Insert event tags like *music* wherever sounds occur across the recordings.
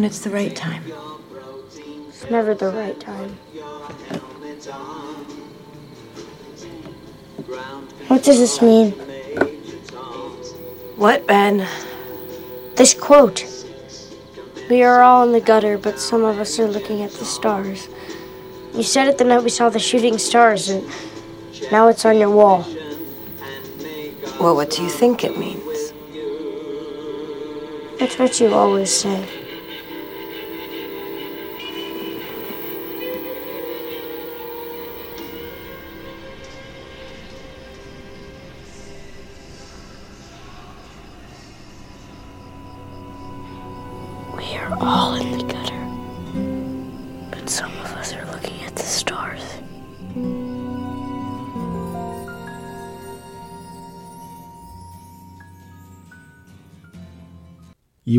when it's the right time. It's never the right time. What does this mean? What, Ben? This quote. We are all in the gutter, but some of us are looking at the stars. You said it the night we saw the shooting stars, and now it's on your wall. Well, what do you think it means? That's what you always say.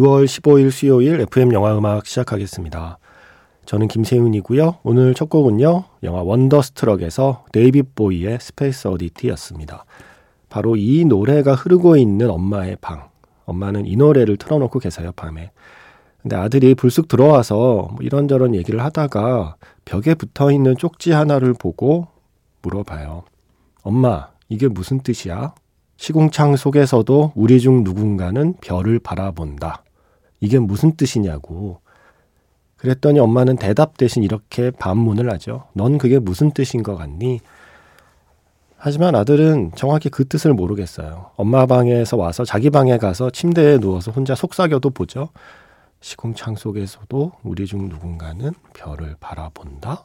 2월 15일 수요일 FM 영화 음악 시작하겠습니다. 저는 김세윤이고요. 오늘 첫 곡은요. 영화 원더스트럭에서 데이빗 보위의 Space Oddity였습니다. 바로 이 노래가 흐르고 있는 엄마의 방. 엄마는 이 노래를 틀어놓고 계세요, 밤에. 근데 아들이 불쑥 들어와서 뭐 이런저런 얘기를 하다가 벽에 붙어 있는 쪽지 하나를 보고 물어봐요. 엄마, 이게 무슨 뜻이야? 시궁창 속에서도 우리 중 누군가는 별을 바라본다. 이게 무슨 뜻이냐고. 그랬더니 엄마는 대답 대신 이렇게 반문을 하죠. 넌 그게 무슨 뜻인 것 같니? 하지만 아들은 정확히 그 뜻을 모르겠어요. 엄마 방에서 와서 자기 방에 가서 침대에 누워서 혼자 속삭여도 보죠. 시궁창 속에서도 우리 중 누군가는 별을 바라본다?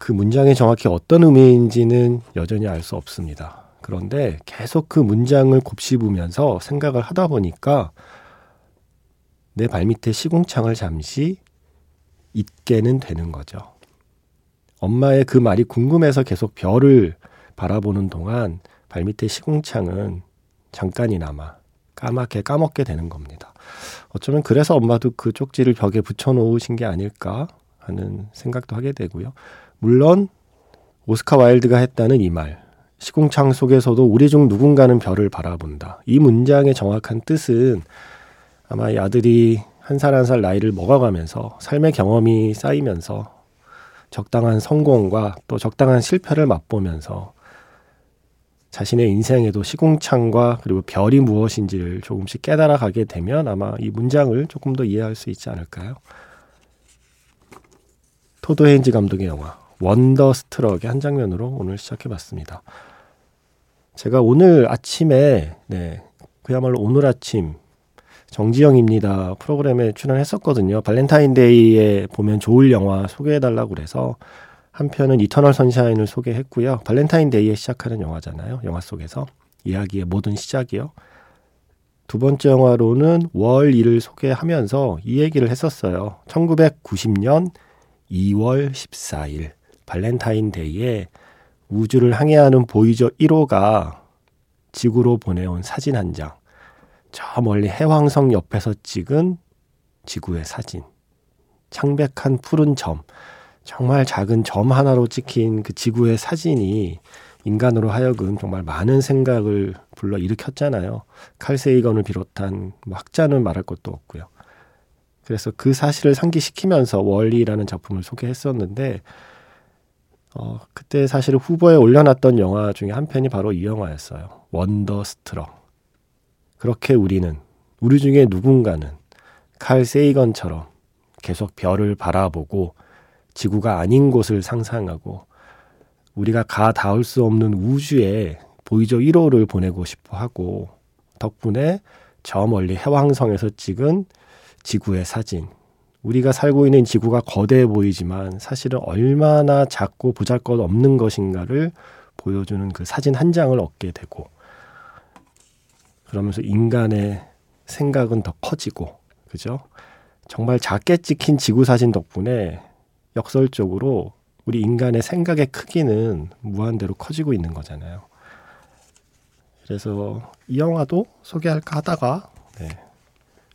그 문장이 정확히 어떤 의미인지는 여전히 알 수 없습니다. 그런데 계속 그 문장을 곱씹으면서 생각을 하다 보니까 내 발밑에 시궁창을 잠시 잊게는 되는 거죠. 엄마의 그 말이 궁금해서 계속 별을 바라보는 동안 발밑에 시궁창은 잠깐이나마 까맣게 까먹게 되는 겁니다. 어쩌면 그래서 엄마도 그 쪽지를 벽에 붙여놓으신 게 아닐까 하는 생각도 하게 되고요. 물론 오스카 와일드가 했다는 이 말, 시궁창 속에서도 우리 중 누군가는 별을 바라본다. 이 문장의 정확한 뜻은 아마 이 아들이 한 살 한 살 나이를 먹어가면서 삶의 경험이 쌓이면서 적당한 성공과 또 적당한 실패를 맛보면서 자신의 인생에도 시궁창과 그리고 별이 무엇인지를 조금씩 깨달아 가게 되면 아마 이 문장을 조금 더 이해할 수 있지 않을까요? 토드 헤인즈 감독의 영화 원더스트럭의 한 장면으로 오늘 시작해 봤습니다. 제가 오늘 아침에 네, 그야말로 오늘 아침 정지영입니다 프로그램에 출연했었거든요. 발렌타인데이에 보면 좋을 영화 소개해달라고 그래서 한 편은 이터널 선샤인을 소개했고요. 발렌타인데이에 시작하는 영화잖아요. 영화 속에서 이야기의 모든 시작이요. 두 번째 영화로는 월-E를 소개하면서 이 얘기를 했었어요. 1990년 2월 14일 발렌타인데이에 우주를 항해하는 보이저 1호가 지구로 보내온 사진 한 장. 저 멀리 해왕성 옆에서 찍은 지구의 사진. 창백한 푸른 점. 정말 작은 점 하나로 찍힌 그 지구의 사진이 인간으로 하여금 정말 많은 생각을 불러 일으켰잖아요. 칼세이건을 비롯한 뭐 학자는 말할 것도 없고요. 그래서 그 사실을 상기시키면서 월리라는 작품을 소개했었는데 어, 그때 사실 후보에 올려놨던 영화 중에 한 편이 바로 이 영화였어요. 원더스트럭. 그렇게 우리는 우리 중에 누군가는 칼 세이건처럼 계속 별을 바라보고 지구가 아닌 곳을 상상하고 우리가 가 닿을 수 없는 우주에 보이저 1호를 보내고 싶어 하고 덕분에 저 멀리 해왕성에서 찍은 지구의 사진. 우리가 살고 있는 지구가 거대해 보이지만 사실은 얼마나 작고 보잘 것 없는 것인가를 보여주는 그 사진 한 장을 얻게 되고 그러면서 인간의 생각은 더 커지고 그죠? 정말 작게 찍힌 지구 사진 덕분에 역설적으로 우리 인간의 생각의 크기는 무한대로 커지고 있는 거잖아요. 그래서 이 영화도 소개할까 하다가 네.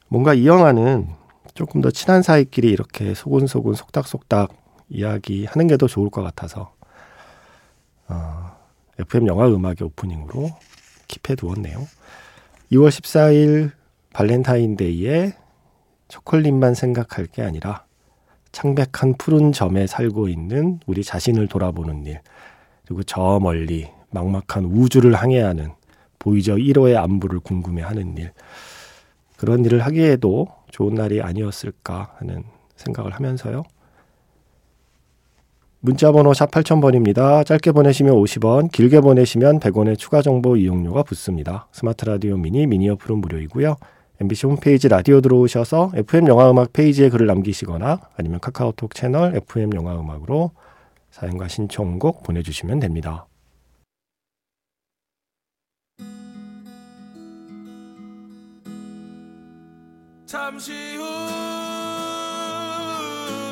뭔가 이 영화는 조금 더 친한 사이끼리 이렇게 소곤소곤 속닥속닥 이야기하는 게 더 좋을 것 같아서 어, FM 영화 음악의 오프닝으로 킵해 두었네요. 2월 14일 발렌타인데이에 초콜릿만 생각할 게 아니라 창백한 푸른 점에 살고 있는 우리 자신을 돌아보는 일, 그리고 저 멀리 막막한 우주를 항해하는 보이저 1호의 안부를 궁금해하는 일, 그런 일을 하기에도 좋은 날이 아니었을까 하는 생각을 하면서요. 문자번호 샵 8000번입니다. 짧게 보내시면 50원, 길게 보내시면 100원의 추가 정보 이용료가 붙습니다. 스마트 라디오 미니, 미니 어플은 무료이고요. MBC 홈페이지 라디오 들어오셔서 FM 영화음악 페이지에 글을 남기시거나 아니면 카카오톡 채널 FM 영화음악으로 사연과 신청곡 보내주시면 됩니다. 잠시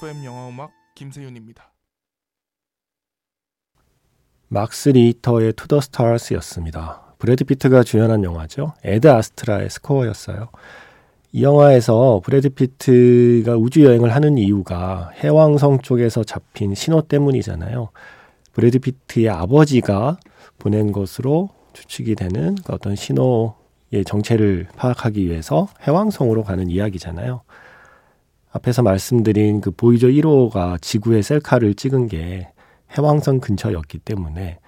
FM 영화음악 김세윤입니다. 막스 리히터의 To the Stars였습니다. 브래드 피트가 주연한 영화죠. 에드 아스트라의 스코어였어요. 이 영화에서 브래드 피트가 우주 여행을 하는 이유가 해왕성 쪽에서 잡힌 신호 때문이잖아요. 브래드 피트의 아버지가 보낸 것으로 추측이 되는 그 어떤 신호의 정체를 파악하기 위해서 해왕성으로 가는 이야기잖아요. 앞에서 말씀드린 그 보이저 1호가 지구의 셀카를 찍은 게 해왕성 근처였기 때문에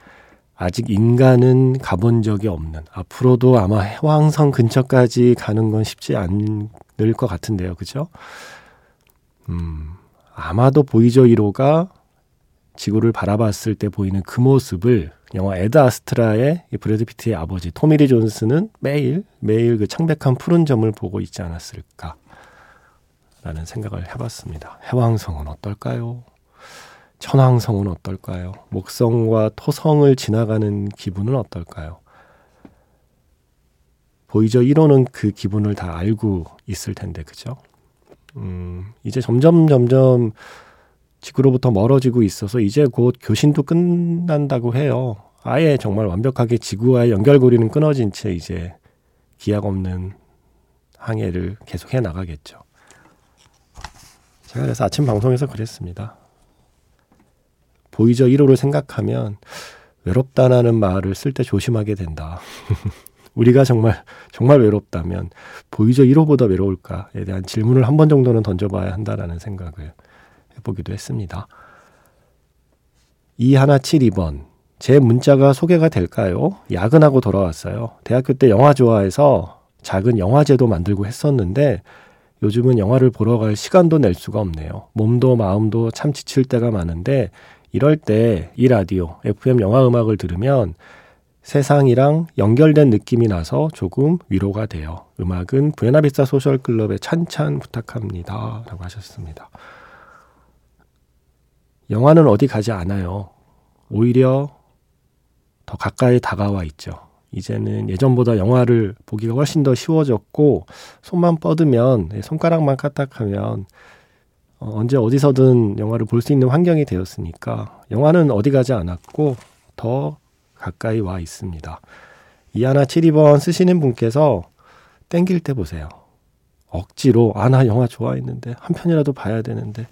아직 인간은 가본 적이 없는 앞으로도 아마 해왕성 근처까지 가는 건 쉽지 않을 것 같은데요. 그죠? 음, 아마도 보이저 1호가 지구를 바라봤을 때 보이는 그 모습을 영화 Ad Astra의 브래드 피트의 아버지 토미 리 존스는 매일 매일 그 창백한 푸른 점을 보고 있지 않았을까 라는 생각을 해봤습니다. 해왕성은 어떨까요? 천왕성은 어떨까요? 목성과 토성을 지나가는 기분은 어떨까요? 보이저 1호는 그 기분을 다 알고 있을 텐데, 그죠? 음, 이제 점점, 점점 지구로부터 멀어지고 있어서 이제 곧 교신도 끝난다고 해요. 아예 정말 완벽하게 지구와의 연결고리는 끊어진 채 이제 기약 없는 항해를 계속해 나가겠죠. 제가 그래서 아침 방송에서 그랬습니다. 보이저 1호를 생각하면 외롭다라는 말을 쓸 때 조심하게 된다. *laughs* 우리가 정말 정말 외롭다면 보이저 1호보다 외로울까에 대한 질문을 한 번 정도는 던져봐야 한다라는 생각을 해보기도 했습니다. 2172번 제 문자가 소개가 될까요? 야근하고 돌아왔어요. 대학교 때 영화 좋아해서 작은 영화제도 만들고 했었는데 요즘은 영화를 보러 갈 시간도 낼 수가 없네요. 몸도 마음도 참 지칠 때가 많은데 이럴 때 이 라디오, FM 영화 음악을 들으면 세상이랑 연결된 느낌이 나서 조금 위로가 돼요. 음악은 부에나비스타 소셜 클럽에 찬찬 부탁합니다. 라고 하셨습니다. 영화는 어디 가지 않아요. 오히려 더 가까이 다가와 있죠. 이제는 예전보다 영화를 보기가 훨씬 더 쉬워졌고 손만 뻗으면 손가락만 까딱하면 어, 언제 어디서든 영화를 볼 수 있는 환경이 되었으니까 영화는 어디 가지 않았고 더 가까이 와 있습니다. 이하나 72번 쓰시는 분께서 땡길 때 보세요. 억지로 아 나 영화 좋아했는데 한 편이라도 봐야 되는데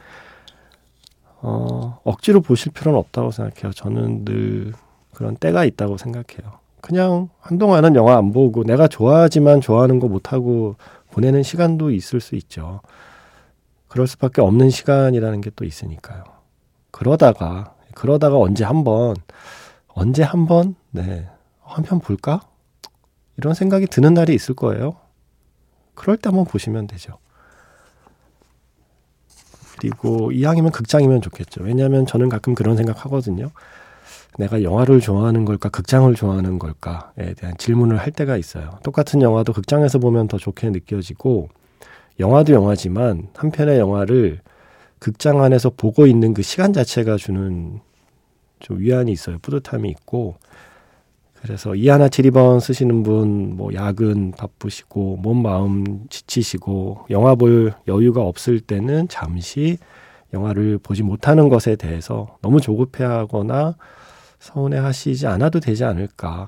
어, 억지로 보실 필요는 없다고 생각해요. 저는 늘 그런 때가 있다고 생각해요. 그냥 한동안은 영화 안 보고 내가 좋아하지만 좋아하는 거 못하고 보내는 시간도 있을 수 있죠. 그럴 수밖에 없는 시간이라는 게 또 있으니까요. 그러다가, 그러다가 언제 한 번, 언제 한 번, 네, 한 편 볼까? 이런 생각이 드는 날이 있을 거예요. 그럴 때 한번 보시면 되죠. 그리고 이왕이면 극장이면 좋겠죠. 왜냐하면 저는 가끔 그런 생각 하거든요. 내가 영화를 좋아하는 걸까, 극장을 좋아하는 걸까에 대한 질문을 할 때가 있어요. 똑같은 영화도 극장에서 보면 더 좋게 느껴지고, 영화도 영화지만 한 편의 영화를 극장 안에서 보고 있는 그 시간 자체가 주는 좀 위안이 있어요. 뿌듯함이 있고. 그래서 이 하나 칠이번 쓰시는 분, 뭐, 야근 바쁘시고, 몸 마음 지치시고, 영화 볼 여유가 없을 때는 잠시 영화를 보지 못하는 것에 대해서 너무 조급해 하거나 서운해 하시지 않아도 되지 않을까.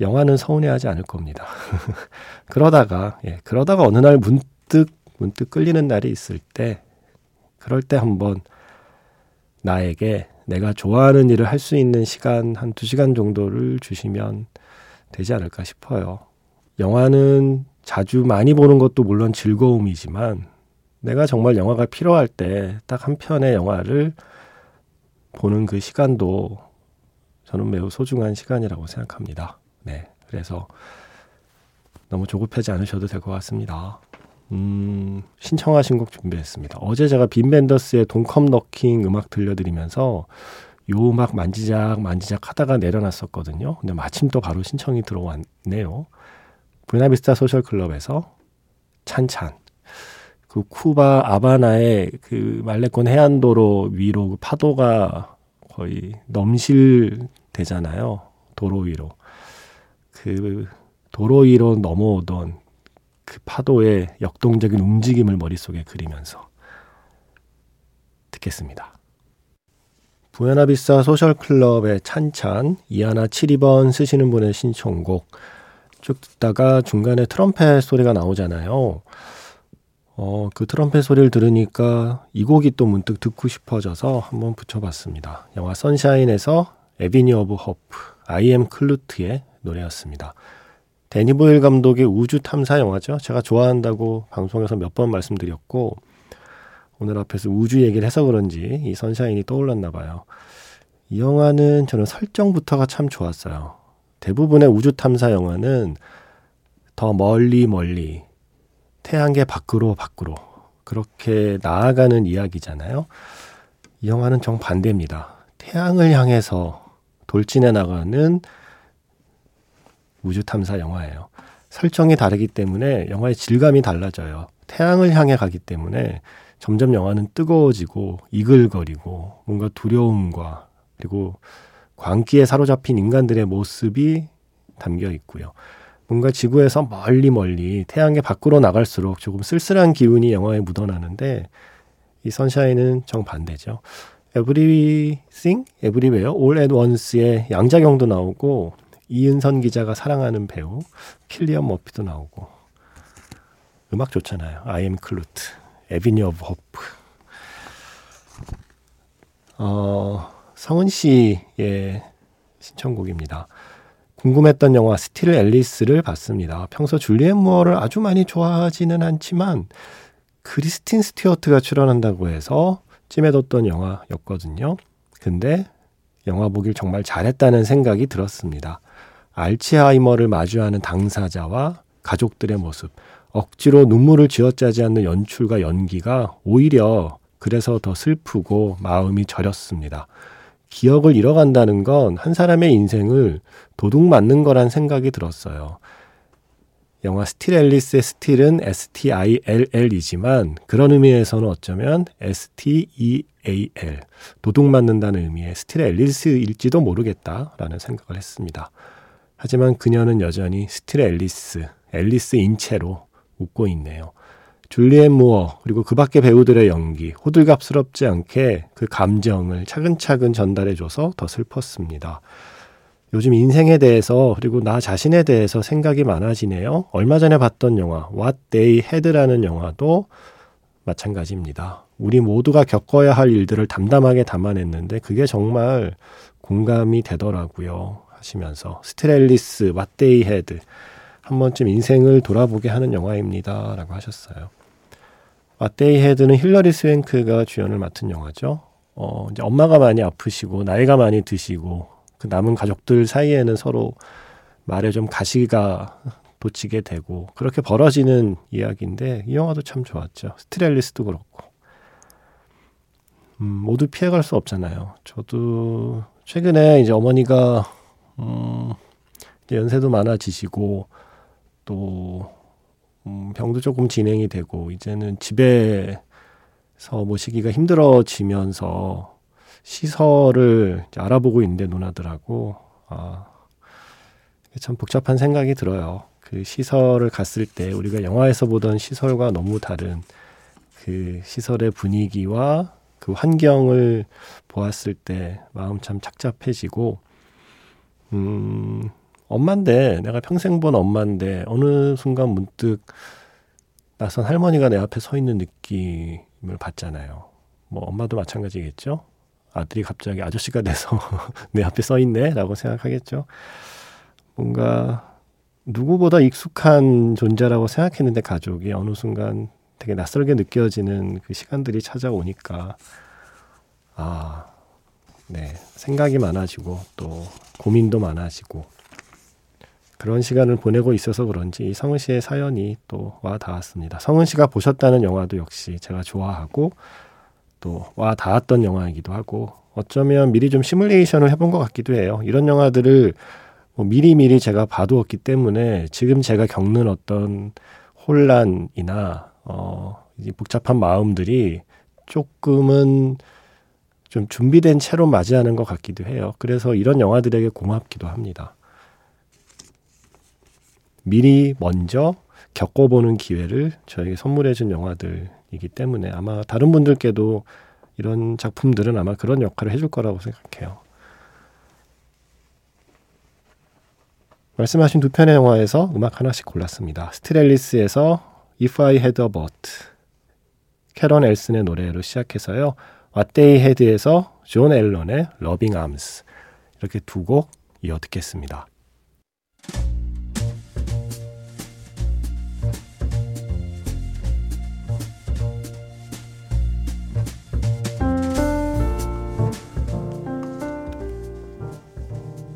영화는 서운해 하지 않을 겁니다. *laughs* 그러다가, 예, 그러다가 어느 날 문득, 문득 끌리는 날이 있을 때, 그럴 때 한번 나에게 내가 좋아하는 일을 할 수 있는 시간 한 두 시간 정도를 주시면 되지 않을까 싶어요. 영화는 자주 많이 보는 것도 물론 즐거움이지만 내가 정말 영화가 필요할 때 딱 한 편의 영화를 보는 그 시간도 저는 매우 소중한 시간이라고 생각합니다. 네. 그래서 너무 조급하지 않으셔도 될 것 같습니다. 음, 신청하신 곡 준비했습니다. 어제 제가 빈 벤더스의 돈컴 너킹 음악 들려드리면서 요 음악 만지작 만지작 하다가 내려놨었거든요. 근데 마침 또 바로 신청이 들어왔네요. 부에나비스타 소셜 클럽에서 찬찬. 그 쿠바 아바나의 그 말레콘 해안도로 위로 그 파도가 거의 넘실 되잖아요. 도로 위로. 그 도로 위로 넘어오던 그 파도의 역동적인 움직임을 머릿속에 그리면서 듣겠습니다. 부에나비스타 소셜클럽의 찬찬 이하나 72번 쓰시는 분의 신청곡 쭉 듣다가 중간에 트럼펫 소리가 나오잖아요. 어, 그 트럼펫 소리를 들으니까 이 곡이 또 문득 듣고 싶어져서 한번 붙여봤습니다. 영화 Sunshine에서 Avenue of Hope, I Am Kloot의 노래였습니다. 대니 보일 감독의 우주 탐사 영화죠. 제가 좋아한다고 방송에서 몇 번 말씀드렸고 오늘 앞에서 우주 얘기를 해서 그런지 이 Sunshine이 떠올랐나 봐요. 이 영화는 저는 설정부터가 참 좋았어요. 대부분의 우주 탐사 영화는 더 멀리 멀리 태양계 밖으로 밖으로 그렇게 나아가는 이야기잖아요. 이 영화는 정반대입니다. 태양을 향해서 돌진해 나가는 우주 탐사 영화예요. 설정이 다르기 때문에 영화의 질감이 달라져요. 태양을 향해 가기 때문에 점점 영화는 뜨거워지고 이글거리고 뭔가 두려움과 그리고 광기에 사로잡힌 인간들의 모습이 담겨 있고요. 뭔가 지구에서 멀리 멀리 태양의 밖으로 나갈수록 조금 쓸쓸한 기운이 영화에 묻어나는데 이 선샤인은 정반대죠. Everything, Everywhere, All at Once의 양자경도 나오고 이은선 기자가 사랑하는 배우 킬리언 머피도 나오고 음악 좋잖아요. I Am Kloot, Avenue of Hope. 어, 성은 씨의 신청곡입니다. 궁금했던 영화 Still Alice를 봤습니다. 평소 줄리엔 무어를 아주 많이 좋아하지는 않지만 크리스틴 스튜어트가 출연한다고 해서 찜해뒀던 영화였거든요. 근데 영화 보길 정말 잘했다는 생각이 들었습니다. 알츠하이머를 마주하는 당사자와 가족들의 모습, 억지로 눈물을 쥐어짜지 않는 연출과 연기가 오히려 그래서 더 슬프고 마음이 저렸습니다. 기억을 잃어간다는 건 한 사람의 인생을 도둑 맞는 거란 생각이 들었어요. 영화 Still Alice의 Still은 S-T-I-L-L이지만 그런 의미에서는 어쩌면 S-T-E-A-L 도둑 맞는다는 의미의 Steal Alice일지도 모르겠다라는 생각을 했습니다. 하지만 그녀는 여전히 Still Alice, 앨리스인 채로 웃고 있네요. 줄리엔 무어 그리고 그 밖의 배우들의 연기 호들갑스럽지 않게 그 감정을 차근차근 전달해줘서 더 슬펐습니다. 요즘 인생에 대해서 그리고 나 자신에 대해서 생각이 많아지네요. 얼마 전에 봤던 영화 What They Had라는 영화도 마찬가지입니다. 우리 모두가 겪어야 할 일들을 담담하게 담아냈는데 그게 정말 공감이 되더라고요. 하시면서 Still Alice, What They Had 한 번쯤 인생을 돌아보게 하는 영화입니다. 라고 하셨어요. What They Had는 힐러리 스웽크가 주연을 맡은 영화죠. 어, 이제 엄마가 많이 아프시고, 나이가 많이 드시고, 그 남은 가족들 사이에는 서로 말에 좀 가시가 돋치게 되고, 그렇게 벌어지는 이야기인데, 이 영화도 참 좋았죠. 스트렐리스도 그렇고. 음, 모두 피해갈 수 없잖아요. 저도 최근에 이제뭐, 어머니가, 음, 이제 연세도 많아지시고, 또 음, 병도 조금 진행이 되고 이제는 집에서 모시기가 힘들어지면서 시설을 알아보고 있는데 누나들하고 아, 참 복잡한 생각이 들어요. 그 시설을 갔을 때 우리가 영화에서 보던 시설과 너무 다른 그 시설의 분위기와 그 환경을 보았을 때 마음 참 착잡해지고 음 엄마인데 내가 평생 본 엄마인데 어느 순간 문득 낯선 할머니가 내 앞에 서 있는 느낌을 받잖아요. 뭐 엄마도 마찬가지겠죠. 아들이 갑자기 아저씨가 돼서 *laughs* 내 앞에 서 있네라고 생각하겠죠. 뭔가 누구보다 익숙한 존재라고 생각했는데 가족이 어느 순간 되게 낯설게 느껴지는 그 시간들이 찾아오니까 아, 네. 생각이 많아지고 또 고민도 많아지고 그런 시간을 보내고 있어서 그런지 성은 씨의 사연이 또 와 닿았습니다. 성은 씨가 보셨다는 영화도 역시 제가 좋아하고 또 와 닿았던 영화이기도 하고 어쩌면 미리 좀 시뮬레이션을 해본 것 같기도 해요. 이런 영화들을 뭐 미리미리 제가 봐두었기 때문에 지금 제가 겪는 어떤 혼란이나 어, 이 복잡한 마음들이 조금은 좀 준비된 채로 맞이하는 것 같기도 해요. 그래서 이런 영화들에게 고맙기도 합니다. 미리 먼저 겪어보는 기회를 저에게 선물해준 영화들 이기 때문에 아마 다른 분들께도 이런 작품들은 아마 그런 역할을 해줄 거라고 생각해요. 말씀하신 두 편의 영화에서 음악 하나씩 골랐습니다. Still Alice에서 If I Had a Boat, 캐런 엘슨의 노래로 시작해서요. What They Had에서 존 앨런의 Loving Arms 이렇게 두 곡 이어 듣겠습니다.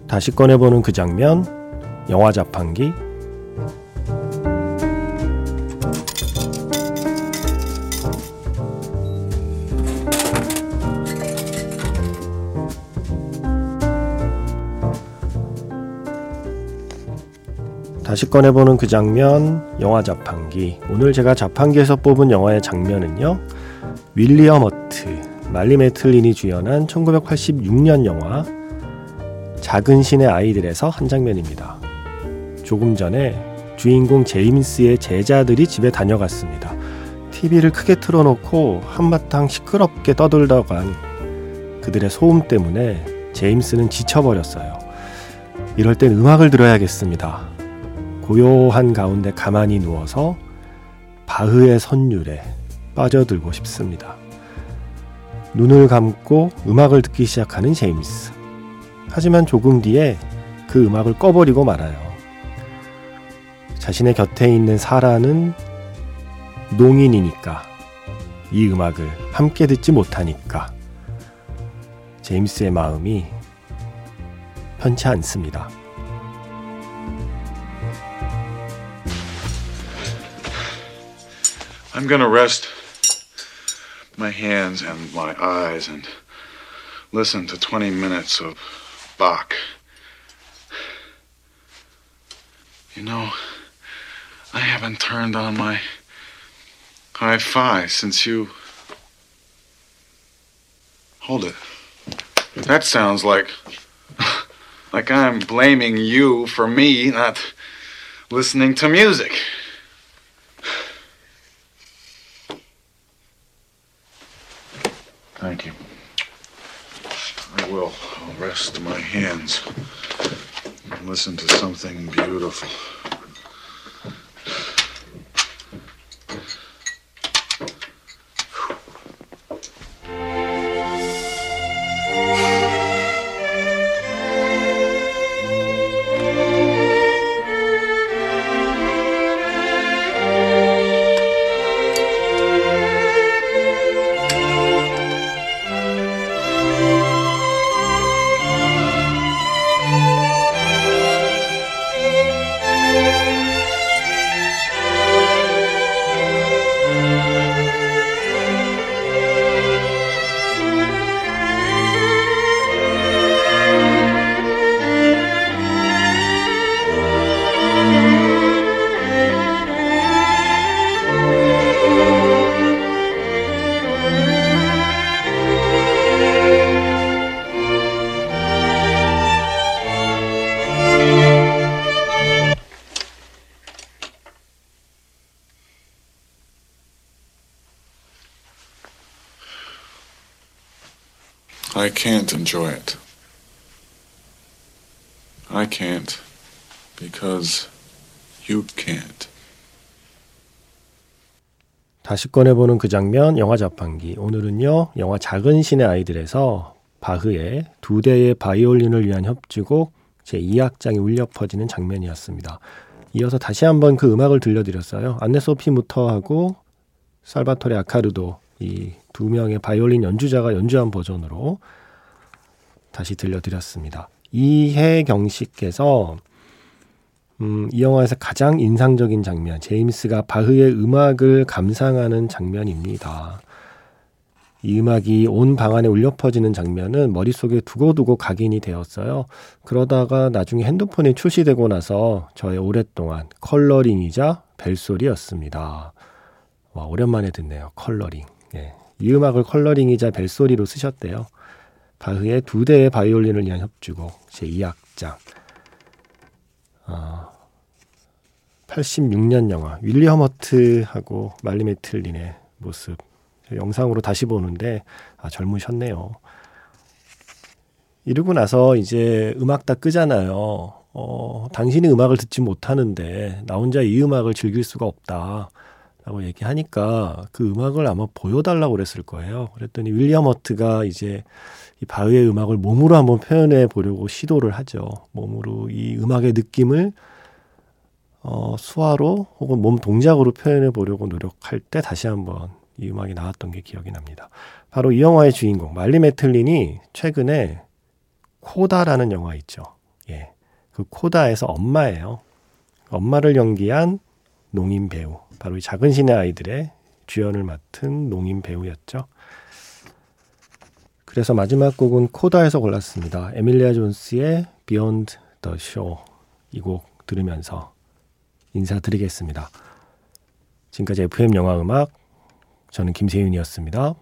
다시 꺼내보는 그 장면, 영화 자판기, 다시 꺼내보는 그 장면, 영화 자판기. 오늘 제가 자판기에서 뽑은 영화의 장면은요, 윌리엄 어트, 말리 메틀린이 주연한 1986년 영화 작은 신의 아이들에서 한 장면입니다. 조금 전에 주인공 제임스의 제자들이 집에 다녀갔습니다. TV를 크게 틀어놓고 한바탕 시끄럽게 떠들다간 그들의 소음 때문에 제임스는 지쳐버렸어요. 이럴 땐 음악을 들어야겠습니다. 고요한 가운데 가만히 누워서 바흐의 선율에 빠져들고 싶습니다. 눈을 감고 음악을 듣기 시작하는 제임스. 하지만 조금 뒤에 그 음악을 꺼버리고 말아요. 자신의 곁에 있는 사라는 농인이니까 이 음악을 함께 듣지 못하니까 제임스의 마음이 편치 않습니다. I'm going to rest my hands and my eyes and listen to 20 minutes of Bach. You know, I haven't turned on my hi fi since you. Hold it. That sounds like. *laughs* like I'm blaming you for me not listening to music. Thank you. I will. I'll rest my hands and listen to something beautiful. Can't enjoy it. I can't because you can't. 다시 꺼내보는 그 장면, 영화 자판기. 오늘은요, 영화 작은 신의 아이들에서 바흐의 두 대의 바이올린을 위한 협주곡 제2악장이 울려 퍼지는 장면이었습니다. 이어서 다시 한번 그 음악을 들려드렸어요. 안네 소피 무터하고 살바토레 아카르도 이 두 명의 바이올린 연주자가 연주한 버전으로 다시 들려드렸습니다. 이해경 씨께서 음, 이 영화에서 가장 인상적인 장면, 제임스가 바흐의 음악을 감상하는 장면입니다. 이 음악이 온 방 안에 울려 퍼지는 장면은 머릿속에 두고두고 각인이 되었어요. 그러다가 나중에 핸드폰이 출시되고 나서 저의 오랫동안 컬러링이자 벨소리였습니다. 와, 오랜만에 듣네요. 컬러링. 예. 이 음악을 컬러링이자 벨소리로 쓰셨대요. 바흐의 두 대의 바이올린을 위한 협주곡 제2악장. 어, 86년 영화 윌리엄 허트하고 말리 매틀린의 모습 영상으로 다시 보는데 아 젊으셨네요. 이러고 나서 이제 음악 다 끄잖아요. 어, 당신이 음악을 듣지 못하는데 나 혼자 이 음악을 즐길 수가 없다. 라고 얘기하니까 그 음악을 아마 보여달라고 그랬을 거예요. 그랬더니 윌리엄 허트가 이제 이 바흐의 음악을 몸으로 한번 표현해 보려고 시도를 하죠. 몸으로 이 음악의 느낌을 어, 수화로 혹은 몸 동작으로 표현해 보려고 노력할 때 다시 한번 이 음악이 나왔던 게 기억이 납니다. 바로 이 영화의 주인공 말리 메틀린이 최근에 코다라는 영화 있죠. 예. 그 코다에서 엄마예요. 엄마를 연기한 농인 배우. 바로 이 작은 신의 아이들의 주연을 맡은 농인 배우였죠. 그래서 마지막 곡은 코다에서 골랐습니다. 에밀리아 존스의 Beyond the Show 이 곡 들으면서 인사드리겠습니다. 지금까지 FM 영화 음악 저는 김세윤이었습니다.